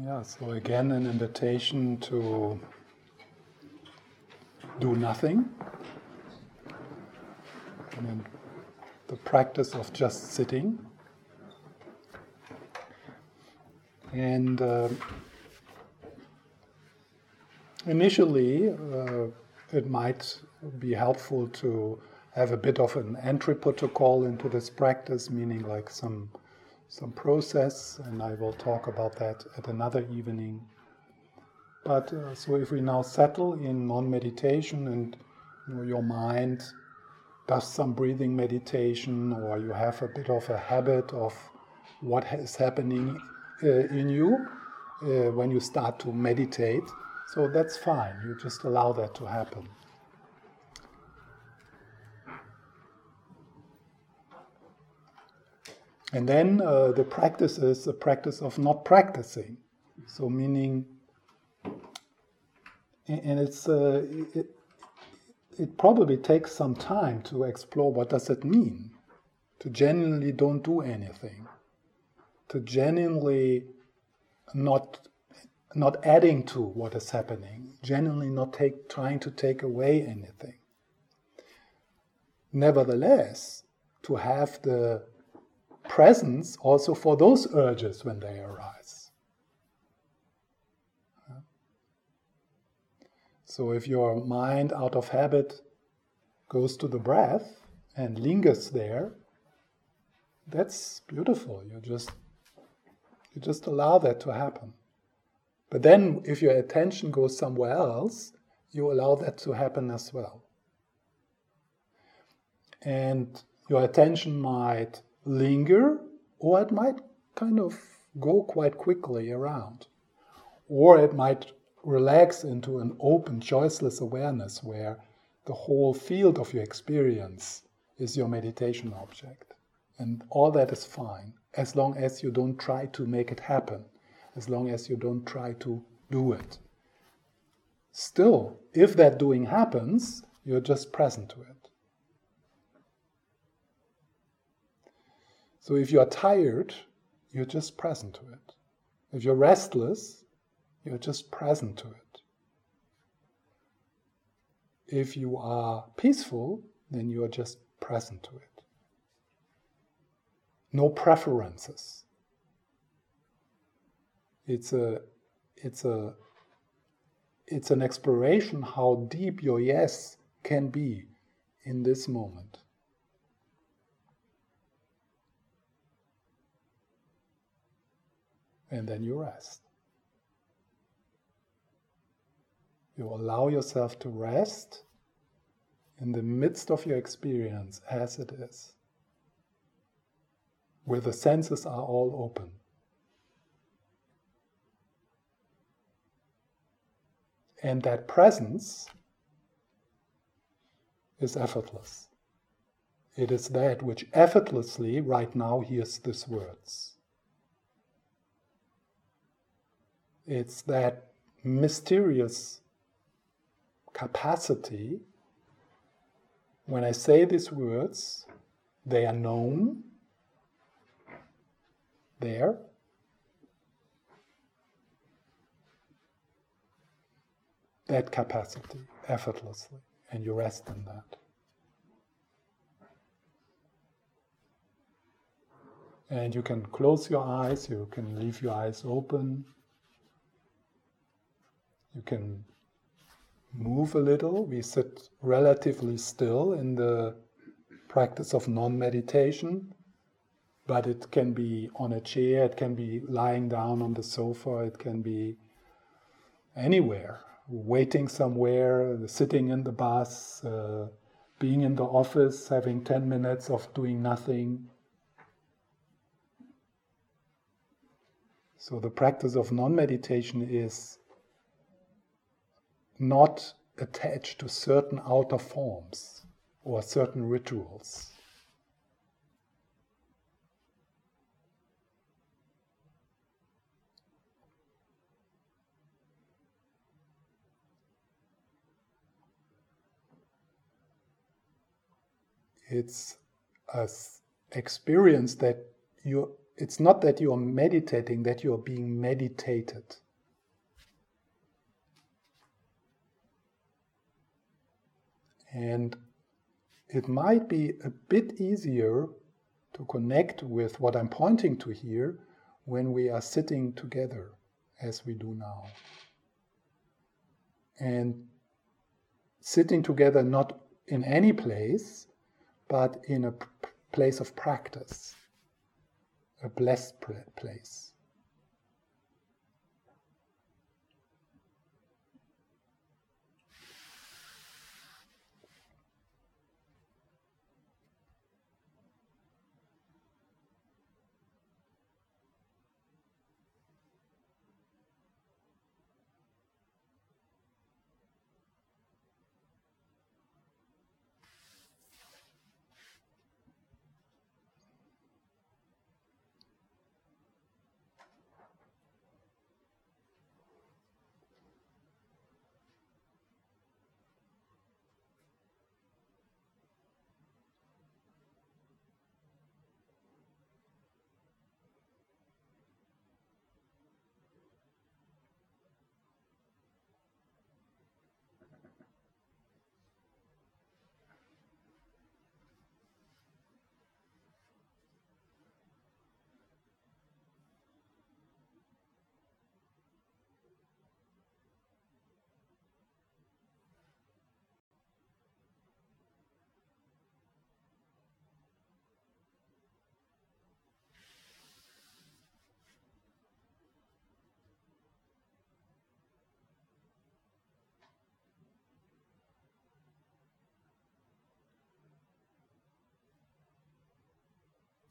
Yeah, so again, an invitation to do nothing. I mean, the practice of just sitting. And uh, initially, uh, it might be helpful to have a bit of an entry protocol into this practice, meaning like some some process, and I will talk about that at another evening. But uh, so if we now settle in non-meditation and you know, your mind does some breathing meditation, or you have a bit of a habit of what is happening uh, in you uh, when you start to meditate, so that's fine. You just allow that to happen. And then uh, the practice is a practice of not practicing. So, meaning, and it's uh, it, it probably takes some time to explore what does it mean to genuinely don't do anything, to genuinely not not adding to what is happening, genuinely not take, trying to take away anything. Nevertheless, to have the presence also for those urges when they arise. So if your mind out of habit goes to the breath and lingers there, that's beautiful. You just you just allow that to happen. But then if your attention goes somewhere else, you allow that to happen as well. And your attention might linger, or it might kind of go quite quickly around. Or it might relax into an open, choiceless awareness where the whole field of your experience is your meditation object. And all that is fine, as long as you don't try to make it happen, as long as you don't try to do it. Still, if that doing happens, you're just present to it. So if you are tired, you're just present to it. If you're restless, you're just present to it. If you are peaceful, then you are just present to it. No preferences. It's a it's a it's an exploration how deep your yes can be in this moment. And then you rest. You allow yourself to rest in the midst of your experience as it is, where the senses are all open. And that presence is effortless. It is that which effortlessly right now hears these words. It's that mysterious capacity. When I say these words, they are known there. That capacity effortlessly, and you rest in that. And you can close your eyes, you can leave your eyes open. You can move a little. We sit relatively still in the practice of non meditation, but it can be on a chair, it can be lying down on the sofa, it can be anywhere, waiting somewhere, sitting in the bus, uh, being in the office, having 10 minutes of doing nothing. So, the practice of non meditation is not attached to certain outer forms or certain rituals. It's an experience that you it's not that you're meditating, that you're being meditated. And it might be a bit easier to connect with what I'm pointing to here when we are sitting together as we do now. And sitting together not in any place, but in a place of practice, a blessed place.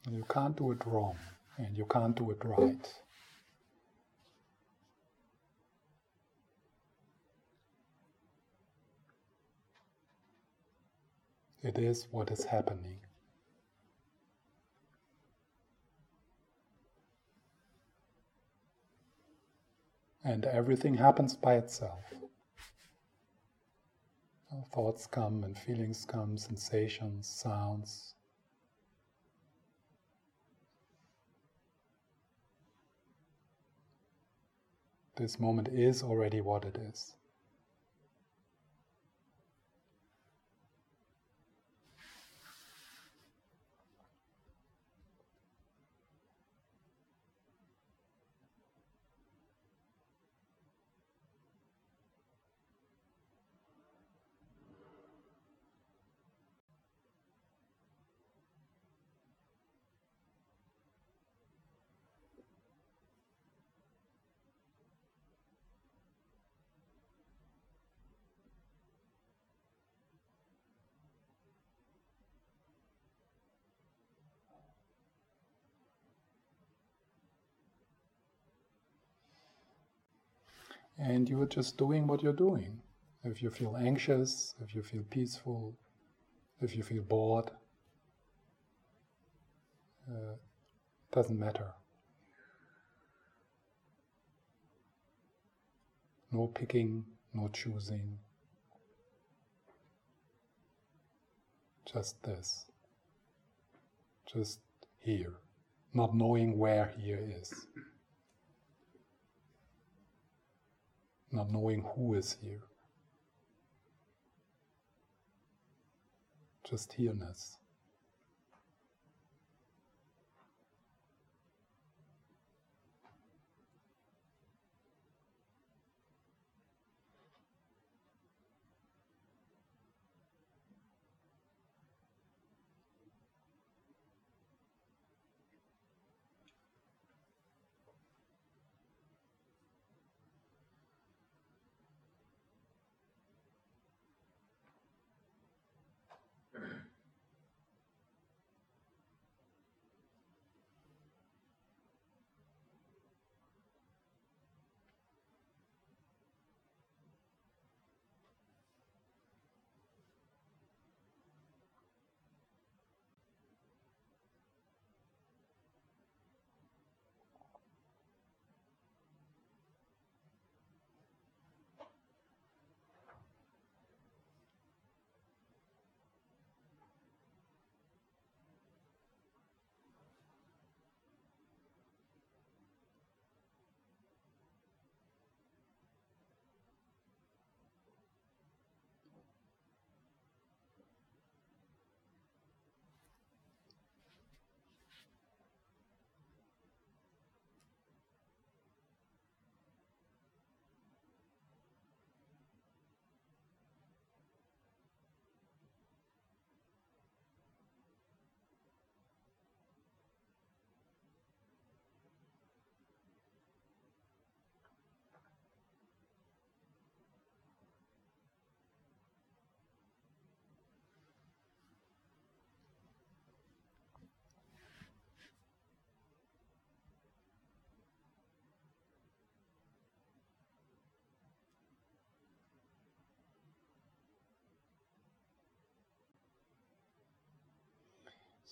You can't do it wrong and you can't do it right. It is what is happening. And everything happens by itself. Thoughts come and feelings come, sensations, sounds, This moment is already what it is. And you are just doing what you're doing. If you feel anxious, if you feel peaceful, if you feel bored, uh, doesn't matter. No picking, no choosing. Just this. Just here. Not knowing where here is. Not knowing who is here. Just here-ness.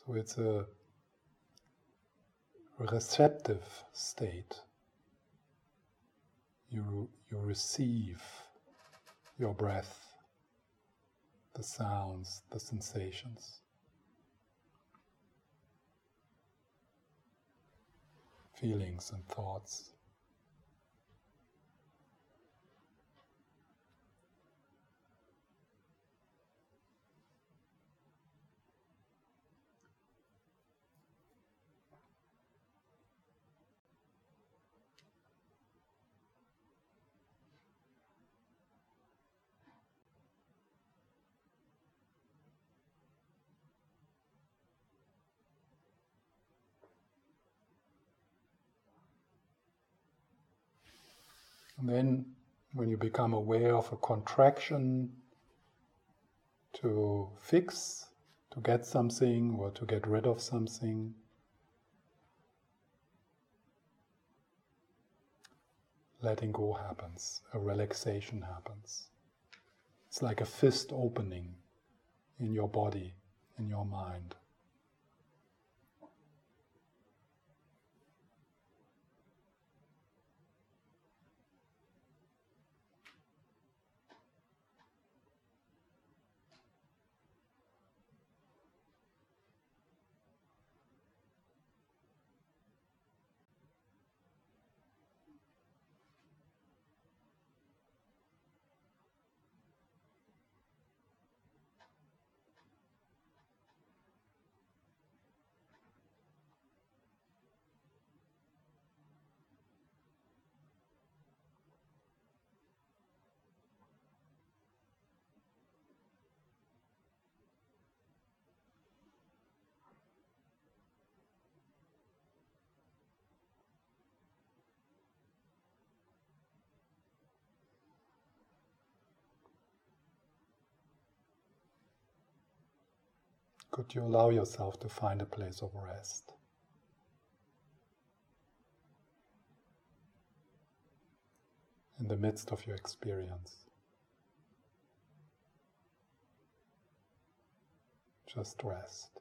So it's a receptive state. You, you receive your breath, the sounds, the sensations. Feelings and thoughts. And then, when you become aware of a contraction to fix, to get something, or to get rid of something, letting go happens, a relaxation happens. It's like a fist opening in your body, in your mind. Could you allow yourself to find a place of rest? In the midst of your experience. Just rest.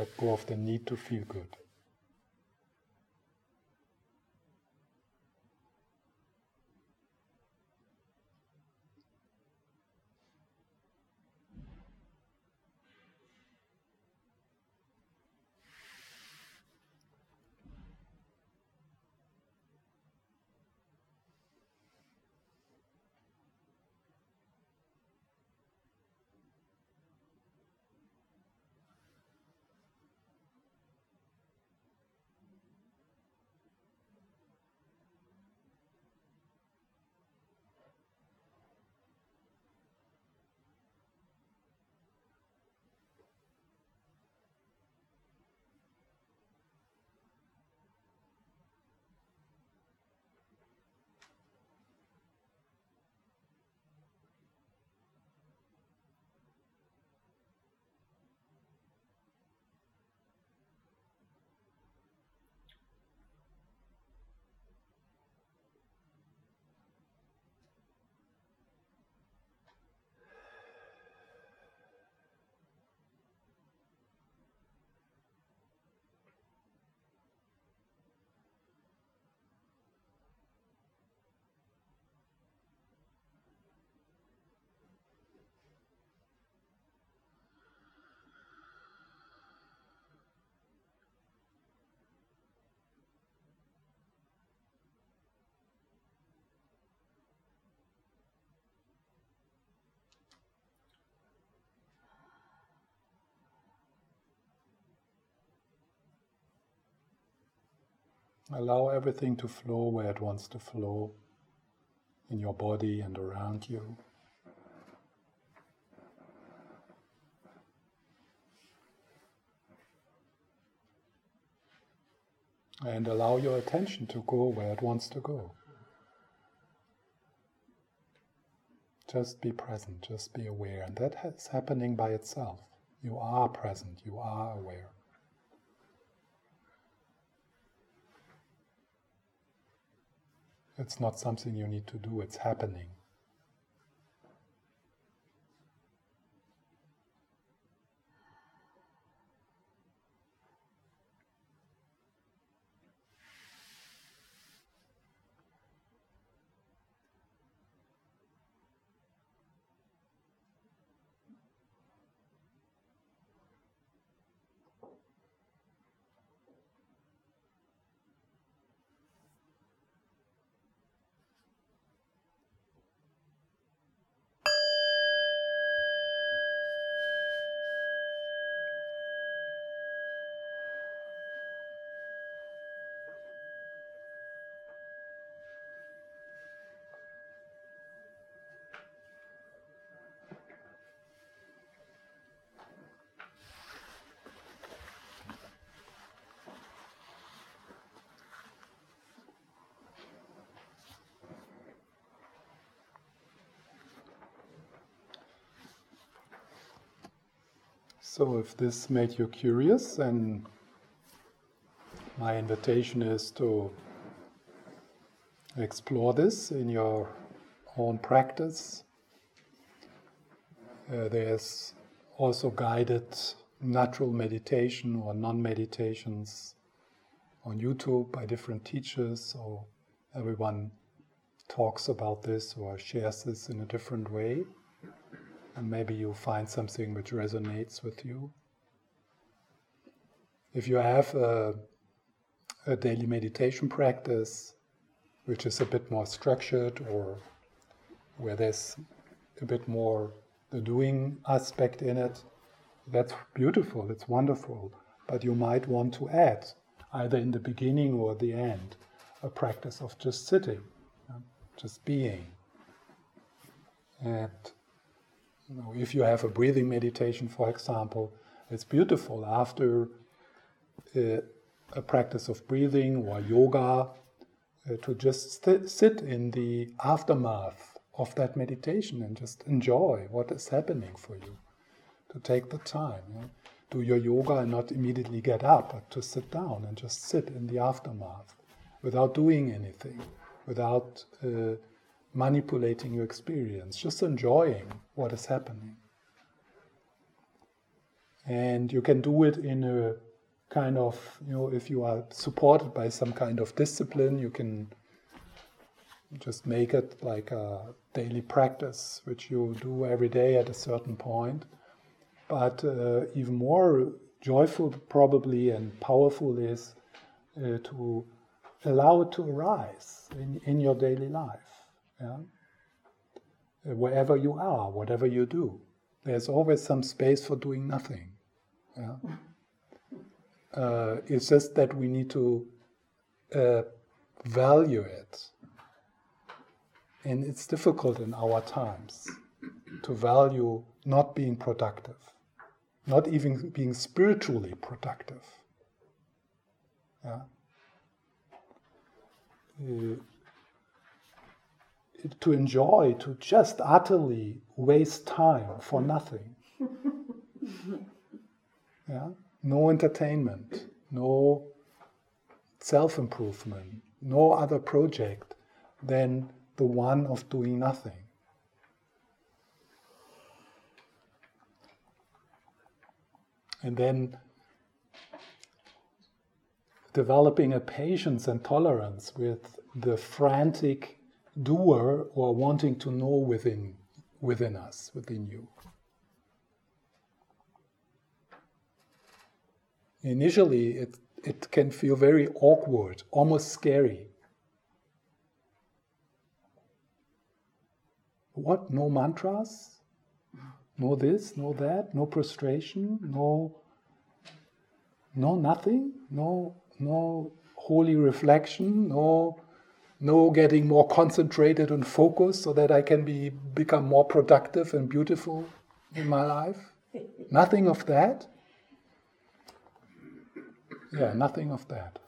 Let go of the need to feel good. Allow everything to flow where it wants to flow in your body and around you. And allow your attention to go where it wants to go. Just be present, just be aware. And that is happening by itself. You are present, you are aware. It's not something you need to do, it's happening. So, if this made you curious, then my invitation is to explore this in your own practice. Uh, there's also guided natural meditation or non meditations on YouTube by different teachers, so everyone talks about this or shares this in a different way and maybe you find something which resonates with you. If you have a, a daily meditation practice which is a bit more structured or where there's a bit more the doing aspect in it, that's beautiful, it's wonderful. But you might want to add, either in the beginning or the end, a practice of just sitting, just being. And you know, if you have a breathing meditation, for example, it's beautiful after uh, a practice of breathing or yoga uh, to just st- sit in the aftermath of that meditation and just enjoy what is happening for you. To take the time, you know? do your yoga and not immediately get up, but to sit down and just sit in the aftermath without doing anything, without uh, manipulating your experience, just enjoying what is happening. And you can do it in a kind of, you know, if you are supported by some kind of discipline, you can just make it like a daily practice, which you do every day at a certain point. But uh, even more joyful, probably, and powerful is uh, to allow it to arise in, in your daily life. Yeah? Wherever you are, whatever you do, there's always some space for doing nothing. Yeah? Uh, it's just that we need to uh, value it. And it's difficult in our times to value not being productive, not even being spiritually productive. Yeah? To enjoy, to just utterly waste time for nothing. yeah? No entertainment, no self improvement, no other project than the one of doing nothing. And then developing a patience and tolerance with the frantic doer or wanting to know within within us, within you. Initially, it, it can feel very awkward, almost scary. What? No mantras? No this, no that, no prostration, no no nothing, no no holy reflection, no, no getting more concentrated and focused so that I can be become more productive and beautiful in my life. Nothing of that. Yeah, nothing of that.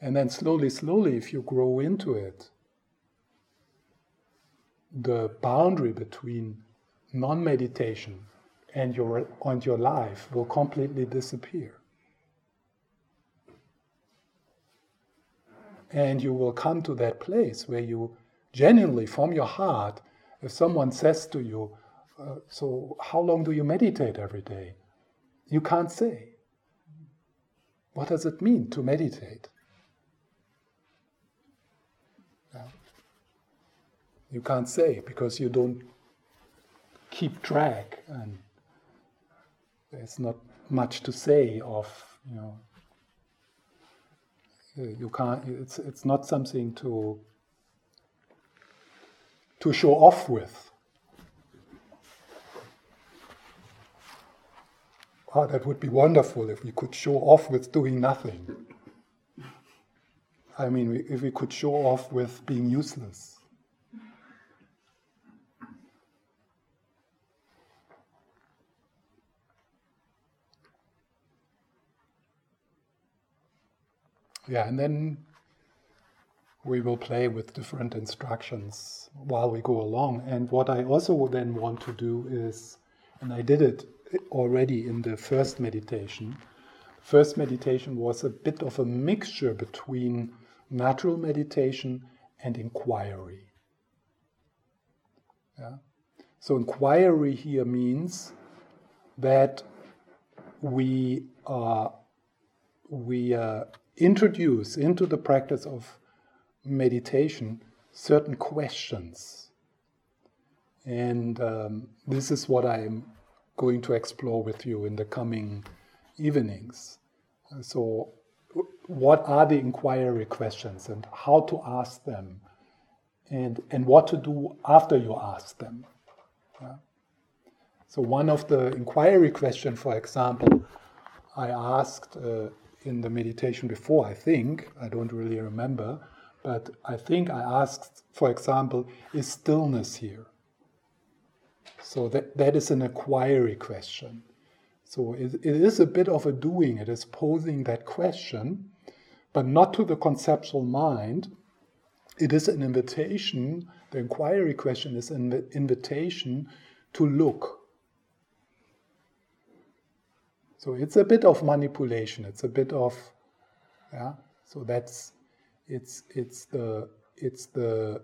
And then slowly, slowly, if you grow into it, the boundary between non meditation and your, and your life will completely disappear. And you will come to that place where you genuinely, from your heart, if someone says to you, uh, So, how long do you meditate every day? You can't say. What does it mean to meditate? Yeah. You can't say because you don't keep track and there's not much to say of, you know, Uh, you can't, it's, it's not something to, to show off with. Oh, that would be wonderful if we could show off with doing nothing. I mean, if we could show off with being useless. Yeah, and then we will play with different instructions while we go along. And what I also then want to do is, and I did it already in the first meditation. First meditation was a bit of a mixture between natural meditation and inquiry. Yeah? So, inquiry here means that we, uh, we uh, introduce into the practice of meditation certain questions. And um, this is what I'm going to explore with you in the coming evenings. So, what are the inquiry questions and how to ask them, and, and what to do after you ask them? Yeah. So, one of the inquiry questions, for example, I asked uh, in the meditation before, I think, I don't really remember, but I think I asked, for example, is stillness here? So that, that is an inquiry question. So it, it is a bit of a doing, it is posing that question, but not to the conceptual mind. It is an invitation, the inquiry question is an invitation to look. So it's a bit of manipulation, it's a bit of, yeah, so that's, it's, it's the, it's the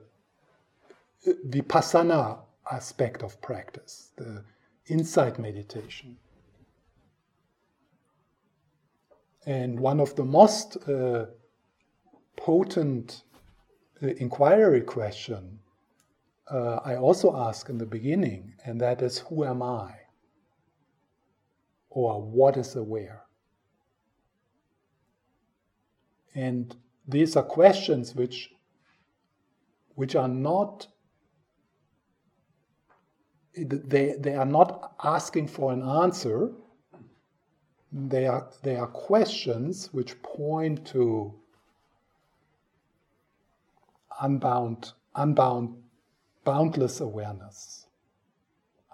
vipassana aspect of practice, the insight meditation. And one of the most uh, potent uh, inquiry question uh, I also ask in the beginning, and that is, who am I? Or what is aware? And these are questions which, which are not they, they are not asking for an answer. They are, they are questions which point to unbound, unbound, boundless awareness,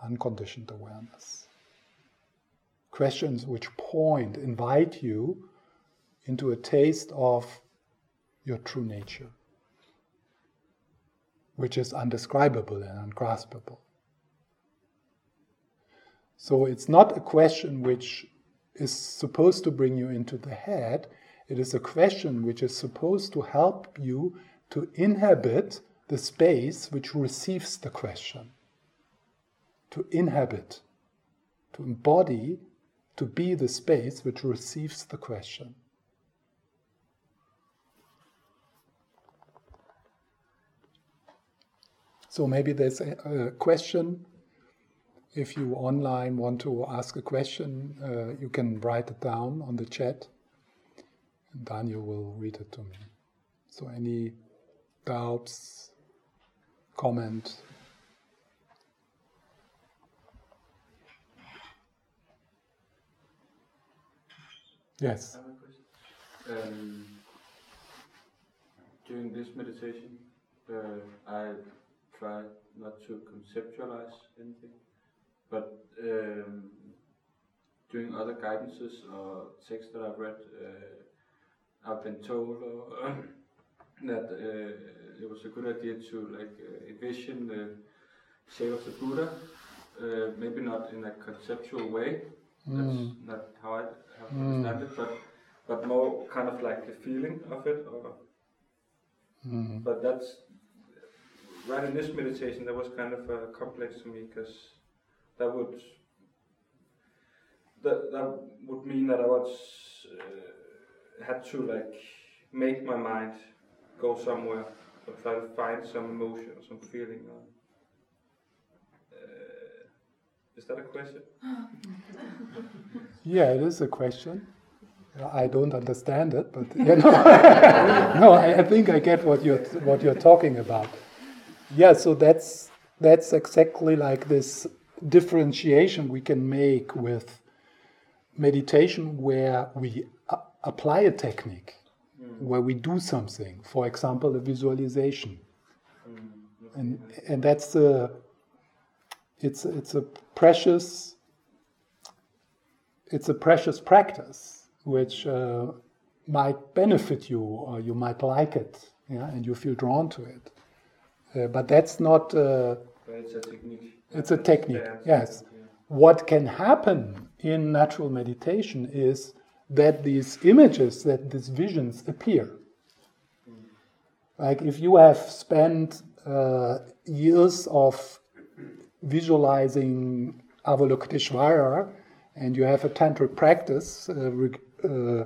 unconditioned awareness. Questions which point, invite you into a taste of your true nature, which is undescribable and ungraspable. So it's not a question which is supposed to bring you into the head. It is a question which is supposed to help you to inhabit the space which receives the question. To inhabit, to embody, to be the space which receives the question. So maybe there's a, a question if you online want to ask a question, uh, you can write it down on the chat, and Daniel will read it to me. So, any doubts, comment? Yes. Um, during this meditation, uh, I try not to conceptualize anything, but um, during other guidances or texts that I've read, uh, I've been told that uh, it was a good idea to like uh, envision the shape of the Buddha, uh, maybe not in a conceptual way. That's Mm. not how I have Mm. understand it, but but more kind of like the feeling of it. Or, Mm. but that's right in this meditation. That was kind of uh, complex to me because that would that that would mean that I was uh, had to like make my mind go somewhere or try to find some emotion or some feeling. Or, uh, is that a question? Yeah, it is a question. I don't understand it, but you know, no, I, I think I get what you're what you're talking about. Yeah, so that's that's exactly like this differentiation we can make with meditation, where we a- apply a technique, hmm. where we do something. For example, a visualization, hmm. and and that's a it's it's a precious it's a precious practice which uh, might benefit you or you might like it yeah and you feel drawn to it uh, but that's not uh, But it's a technique. It's a technique, yes. yeah. what can happen in natural meditation is that these images that these visions appear like if you have spent uh, years of visualizing Avalokiteshvara and you have a tantric practice uh, re- uh,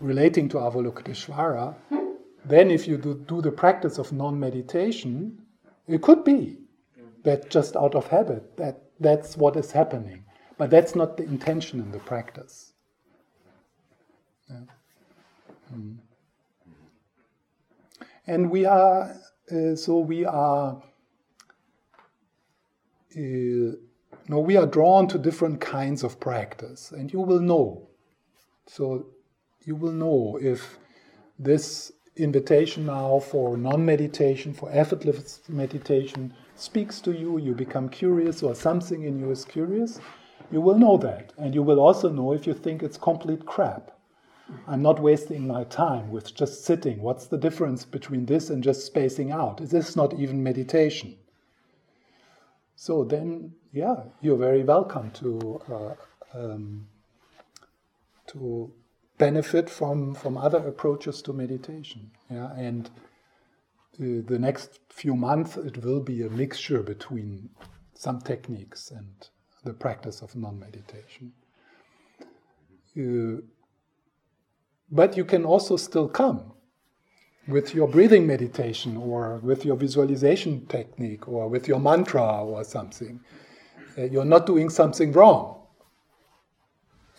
relating to Avalokiteshvara, then if you do, do the practice of non-meditation, it could be that just out of habit that that's what is happening, but that's not the intention in the practice. Yeah. Mm. And we are uh, so we are uh, no, we are drawn to different kinds of practice, and you will know. So you will know if this invitation now for non-meditation, for effortless meditation, speaks to you. You become curious, or something in you is curious. You will know that, and you will also know if you think it's complete crap. I'm not wasting my time with just sitting. What's the difference between this and just spacing out? Is this not even meditation? So then, yeah, you're very welcome to uh, um, to benefit from from other approaches to meditation. Yeah, and uh, the next few months it will be a mixture between some techniques and the practice of non-meditation. Uh, but you can also still come with your breathing meditation or with your visualization technique or with your mantra or something. Uh, you're not doing something wrong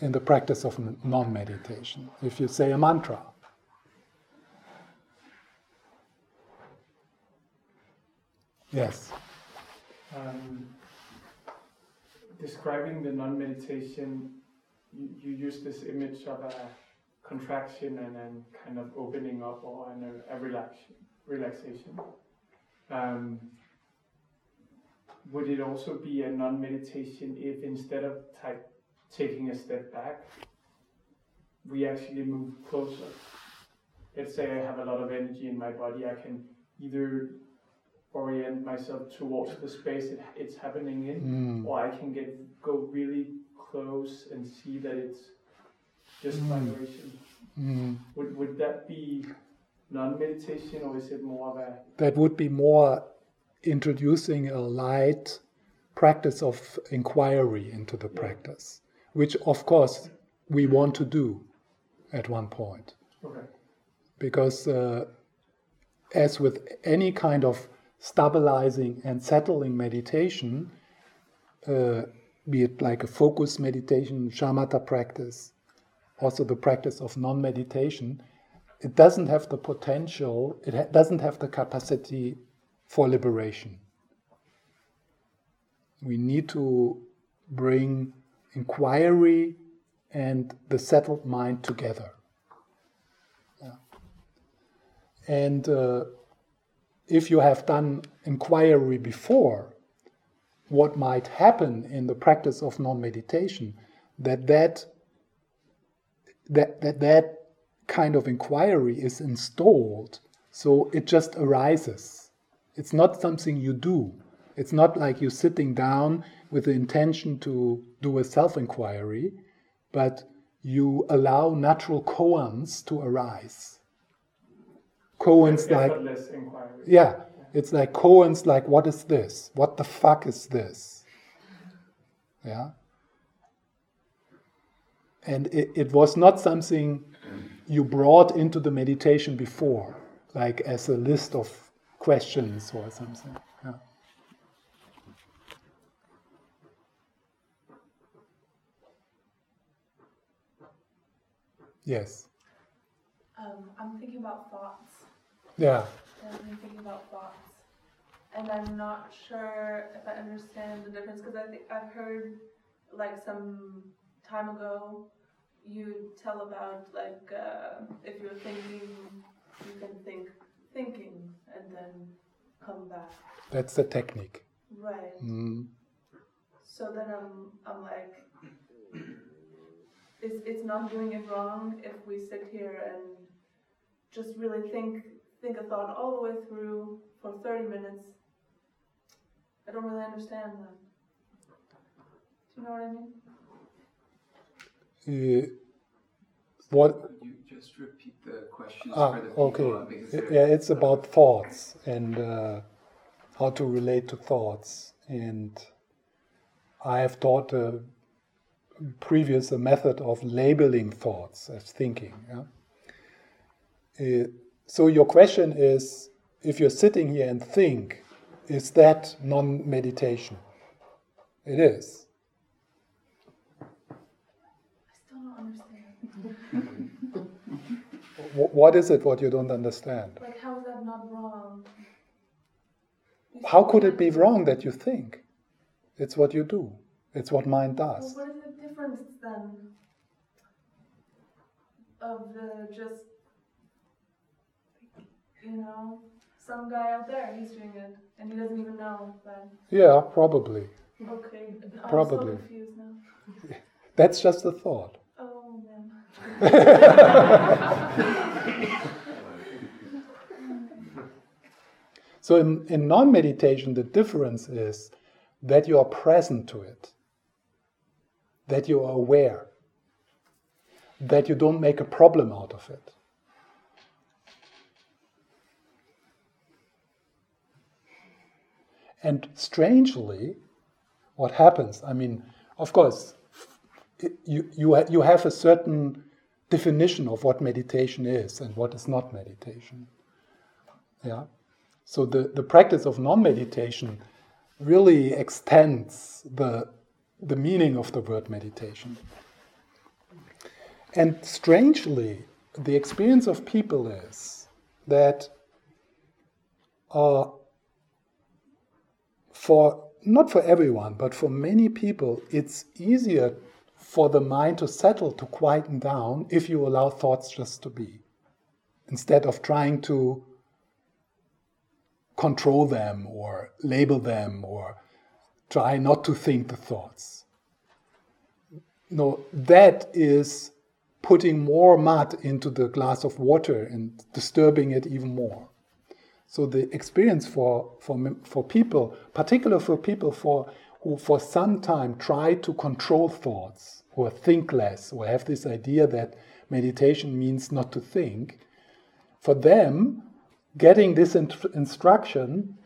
in the practice of non meditation if you say a mantra. Yes. Um, describing the non-meditation, you, you use this image of a contraction and then kind of opening up or and a, a relax, relaxation. Um, would it also be a non-meditation if instead of type, taking a step back, we actually move closer? Let's say I have a lot of energy in my body, I can either orient myself towards the space it, it's happening in, Mm. or I can get go really close and see that it's just Mm. vibration. Mm. Would would that be non-meditation, or is it more of a That would be more introducing a light practice of inquiry into the practice, which of course we want to do at one point. okay? because uh, as with any kind of stabilizing and settling meditation, uh, be it like a focus meditation, shamatha practice, also the practice of non-meditation, it doesn't have the potential, it ha- doesn't have the capacity for liberation. We need to bring inquiry and the settled mind together. Yeah. And uh, if you have done inquiry before, what might happen in the practice of non-meditation, that that that that, that kind of inquiry is installed, so it just arises. It's not something you do. It's not like you're sitting down with the intention to do a self-inquiry, but you allow natural koans to arise. Koans like yeah, it's like koans like what is this? What the fuck is this? Yeah. And it, it was not something you brought into the meditation before, like as a list of questions or something. Yeah. Yes. Um, I'm thinking about thoughts. Yeah. I'm thinking about thoughts, and I'm not sure if I understand the difference because I think I've heard like some time ago you tell about like uh, if you're thinking, you can think thinking and then come back. That's the technique. Right. Mm. So then I'm I'm like, it's it's not doing it wrong if we sit here and just really think think a thought all the way through for 30 minutes. I don't really understand that. Do you know what I mean? Uh, what? Could you just repeat the questions ah, for the people? okay. Yeah, it's about thoughts and uh, how to relate to thoughts. And I have taught a previous a method of labeling thoughts as thinking. Yeah? Uh, so your question is, if you're sitting here and think, is that non-meditation? It is. What is it what you don't understand? Like, how is that not wrong? How could it be wrong that you think? It's what you do. It's what mind does. Well, what is the difference then of the just, you know, some guy out there, he's doing it and he doesn't even know that. Yeah, probably. Okay, I'm probably. so confused now. That's just a thought. So in, in non-meditation, the difference is that you are present to it, that you are aware, that you don't make a problem out of it. And strangely, what happens, I mean, of course, you, you, you have a certain definition of what meditation is and what is not meditation. Yeah. So the, the practice of non-meditation really extends the, the meaning of the word meditation. And strangely, the experience of people is that uh, for not for everyone, but for many people, it's easier for the mind to settle, to quieten down, if you allow thoughts just to be, instead of trying to control them or label them or try not to think the thoughts. No, that is putting more mud into the glass of water and disturbing it even more. So the experience for, for, for people, particularly for people for, who for some time try to control thoughts, or think less or have this idea that meditation means not to think, for them, getting this instruction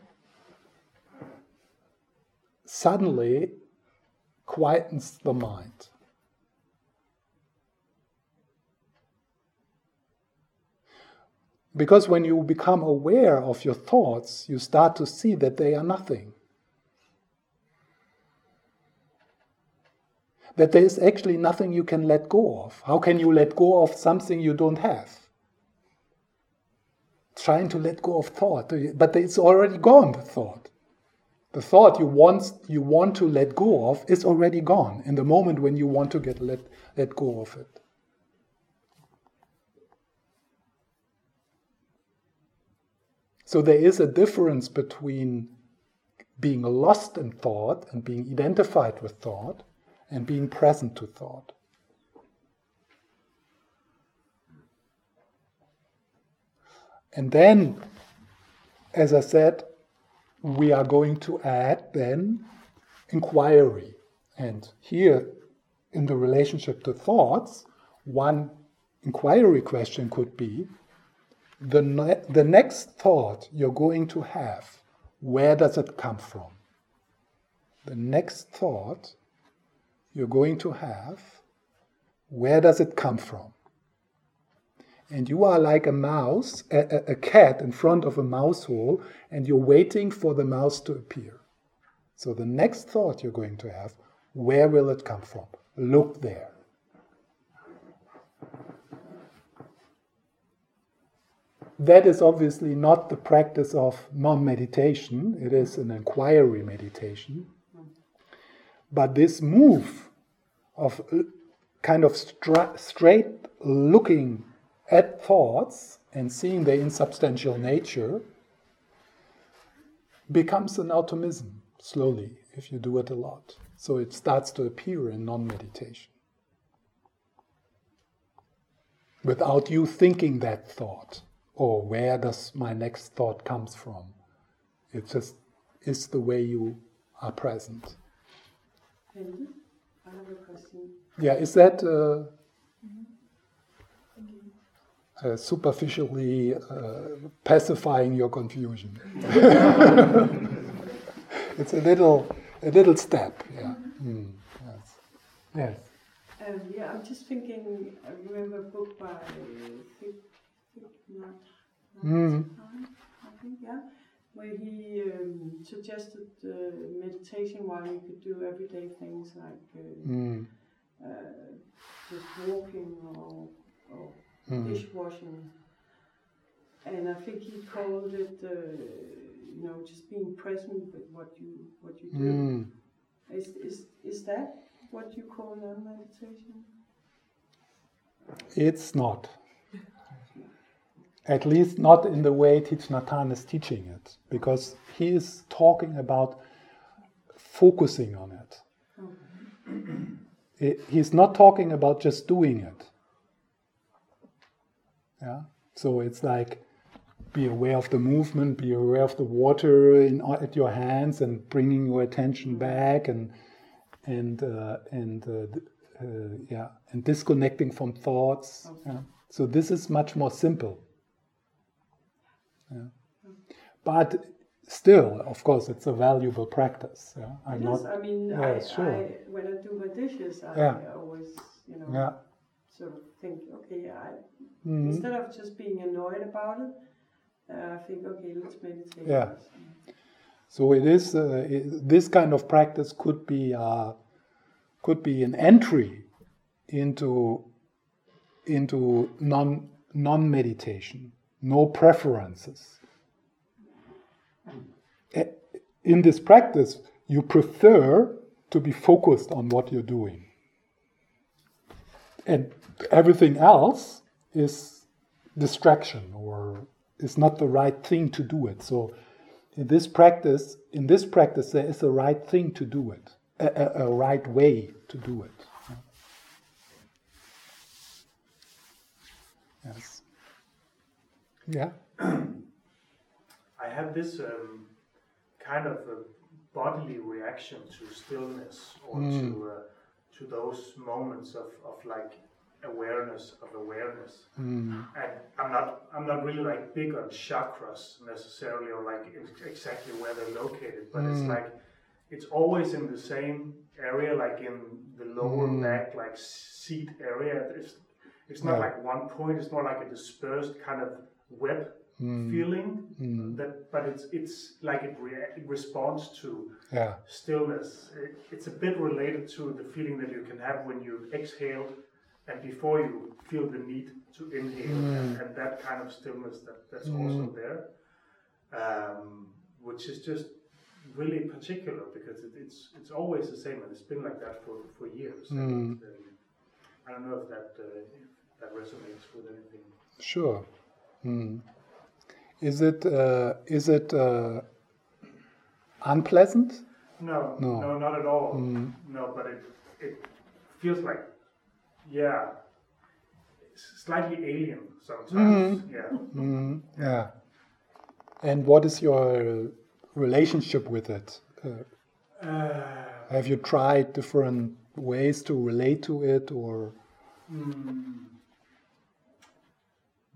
suddenly quietens the mind. Because when you become aware of your thoughts, you start to see that they are nothing. That there is actually nothing you can let go of. How can you let go of something you don't have? Trying to let go of thought, but it's already gone, the thought. The thought you want you want to let go of is already gone in the moment when you want to get let, let go of it. So there is a difference between being lost in thought and being identified with thought and being present to thought. And then, as I said, we are going to add then inquiry. And here, in the relationship to thoughts, one inquiry question could be the, ne- the next thought you're going to have, where does it come from? The next thought you're going to have, where does it come from? And you are like a mouse, a, a, cat in front of a mouse hole, and you're waiting for the mouse to appear. So the next thought you're going to have, where will it come from? Look there. That is obviously not the practice of non meditation, it is an inquiry meditation. But this move of uh, kind of stra- straight looking at thoughts and seeing their insubstantial nature becomes an automism slowly if you do it a lot. So it starts to appear in non meditation. Without you thinking that thought, or where does my next thought comes from? It just is the way you are present. I have a question. Yeah, is that uh, uh, superficially uh, pacifying your confusion? it's a little, a little step. Yeah. Mm, yes. Yes. Um, yeah, I'm just thinking. I remember a book by Thich Nhat. Hanh, I think, yeah, where he um, suggested uh, meditation while you could do everyday things like uh, Mm. uh, just walking or, or Mm. dishwashing. And I think he called it, uh, you know, just being present with what you what you do. Mm. Is, is is that what you call non-meditation? It's not. At least not in the way Thich Nhat Hanh is teaching it, because he is talking about focusing on it. It- He's not talking about just doing it. Yeah. So it's like be aware of the movement, be aware of the water in, at your hands, and bringing your attention back, and and uh, and uh, uh, yeah, and disconnecting from thoughts. Yeah. So this is much more simple. Yeah. But still, of course, it's a valuable practice. Yeah. I'm yes, not. I mean, Yeah, I, sure. I, when I do my dishes, I Yeah. always, you know, Yeah. sort of think, okay, I, Mhm. instead of just being annoyed about it, uh, I think, okay, let's meditate. Yeah. So it is uh, it, this kind of practice could be uh, could be an entry into into non non meditation, no preferences. In this practice, you prefer to be focused on what you're doing, and everything else is distraction or is not the right thing to do it. So in this practice, in this practice, there is a right thing to do it, a, a, a right way to do it. Yes. Yeah. I have this um, kind of a bodily reaction to stillness or Mm. to uh, to those moments of, of like awareness of awareness. Mm. And I'm not I'm not really like big on chakras necessarily or like ex- exactly where they're located, but it's Mm. like it's always in the same area, like in the lower Mm. back, like seat area. It's it's not Yeah. like one point. It's more like a dispersed kind of web Mm. feeling Mm. that but it's it's like it, rea- it responds to Yeah. stillness it, it's a bit related to the feeling that you can have when you exhale and before you feel the need to inhale and, and that kind of stillness that, that's also there um, which is just really particular because it, it's it's always the same and it's been like that for, for years. Mm. And, um, I don't know if that uh, if that resonates with anything. Sure. Mm. Is it uh, is it uh, unpleasant? No, No. no, not at all. Mm. No, but it it feels like yeah, slightly alien sometimes. Mhm. Yeah. Mm, yeah. And what is your relationship with it? Uh, Uh, have you tried different ways to relate to it, or mm,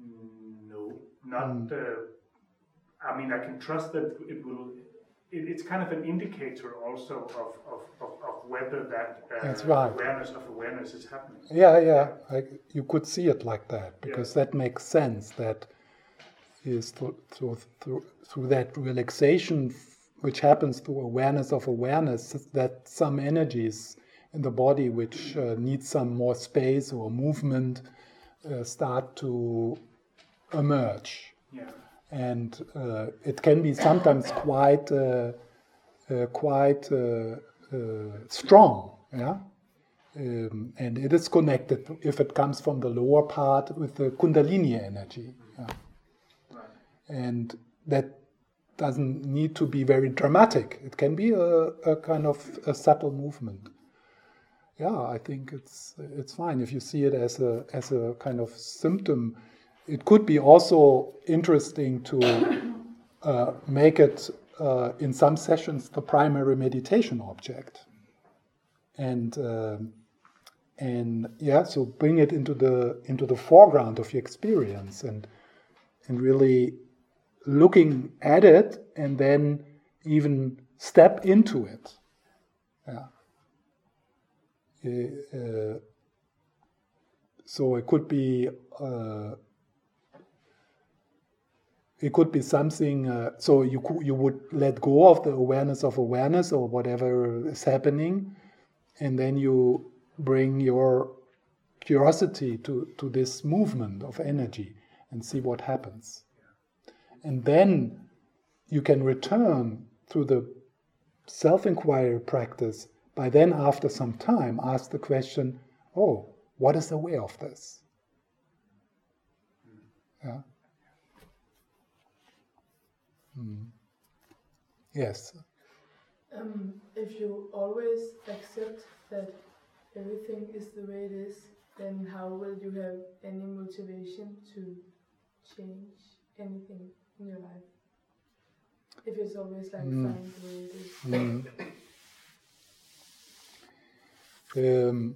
mm, no, not. Mm. Uh, I mean, I can trust that it will. It, it's kind of an indicator also of, of, of, of whether that uh, That's right. awareness of awareness is happening. yeah, yeah, I, you could see it like that because that makes sense. That is through through through, through that relaxation, f- which happens through awareness of awareness, that some energies in the body which uh, need some more space or movement uh, start to emerge. Yeah. and uh, it can be sometimes quite uh, uh, quite uh, uh, strong yeah um, and it is connected if it comes from the lower part with the kundalini energy yeah. Right. and that doesn't need to be very dramatic it can be a, a kind of a subtle movement yeah i think it's it's fine if you see it as a as a kind of symptom it could be also interesting to uh, make it uh, in some sessions the primary meditation object. And um and yeah so bring it into the into the foreground of your experience and and really looking at it and then even step into it. Yeah. Uh, uh, so it could be uh, it could be something uh, so you cou- you would let go of the awareness of awareness or whatever is happening and then you bring your curiosity to, to this movement of energy and see what happens. And then you can return through the self-inquiry practice by then after some time ask the question oh what is way of this? Yeah Mm. Yes. Um, if you always accept that everything is the way it is, then how will you have any motivation to change anything in your life? If it's always like Mm. fine the way it is. Mm. Um,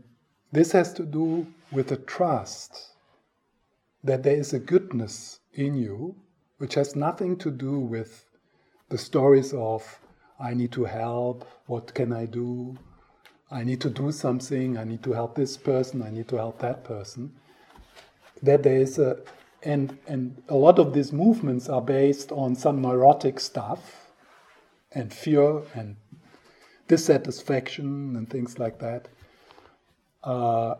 this has to do with the trust that there is a goodness in you which has nothing to do with the stories of I need to help, what can I do, I need to do something, I need to help this person, I need to help that person. That there is a and and a lot of these movements are based on some neurotic stuff and fear and dissatisfaction and things like that. Uh,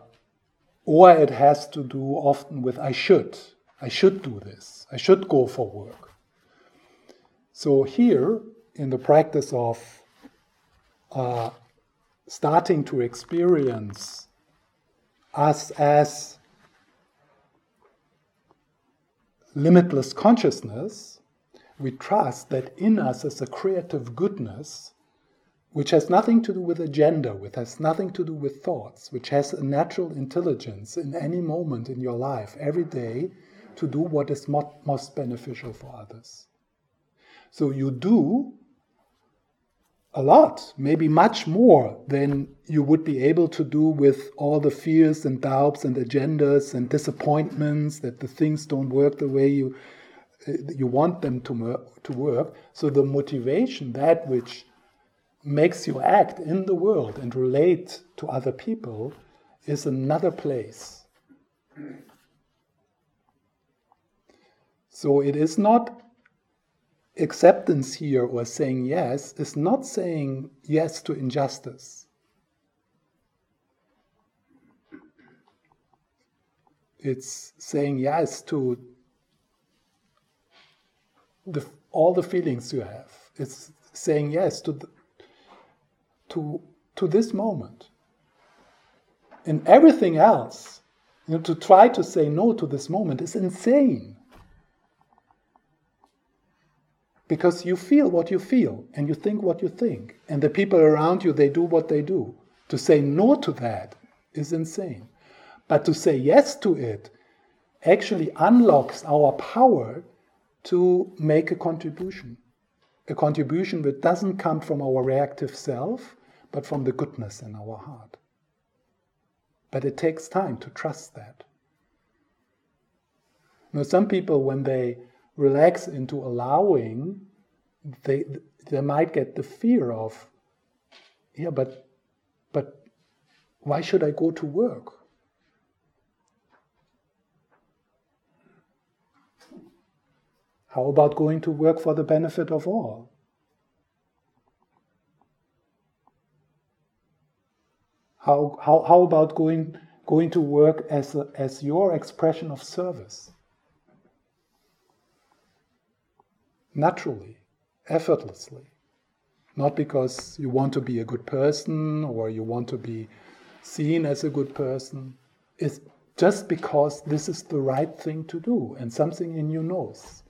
or it has to do often with I should. I should do this. I should go for work. So, here, in the practice of uh, starting to experience us as limitless consciousness, we trust that in us is a creative goodness which has nothing to do with agenda, which has nothing to do with thoughts, which has a natural intelligence in any moment in your life, every day, to do what is mo- most beneficial for others. So you do a lot, maybe much more than you would be able to do with all the fears and doubts and agendas and disappointments that the things don't work the way you uh, you want them to, to work. So the motivation, that which makes you act in the world and relate to other people, is another place. So it is not acceptance here or saying yes, is not saying yes to injustice. It's saying yes to the, all the feelings you have. It's saying yes to, the, to, to this moment. And everything else, you know, to try to say no to this moment is insane. Because you feel what you feel and you think what you think. And the people around you, they do what they do. To say no to that is insane. But to say yes to it actually unlocks our power to make a contribution. A contribution that doesn't come from our reactive self, but from the goodness in our heart. But it takes time to trust that. Now, some people, when they relax into allowing, they, they might get the fear of, yeah, but, but why should I go to work? How about going to work for the benefit of all? How, how, how about going, going to work as, a, as your expression of service? Naturally, effortlessly. Not because you want to be a good person or you want to be seen as a good person. It's just because this is the right thing to do and something in you knows.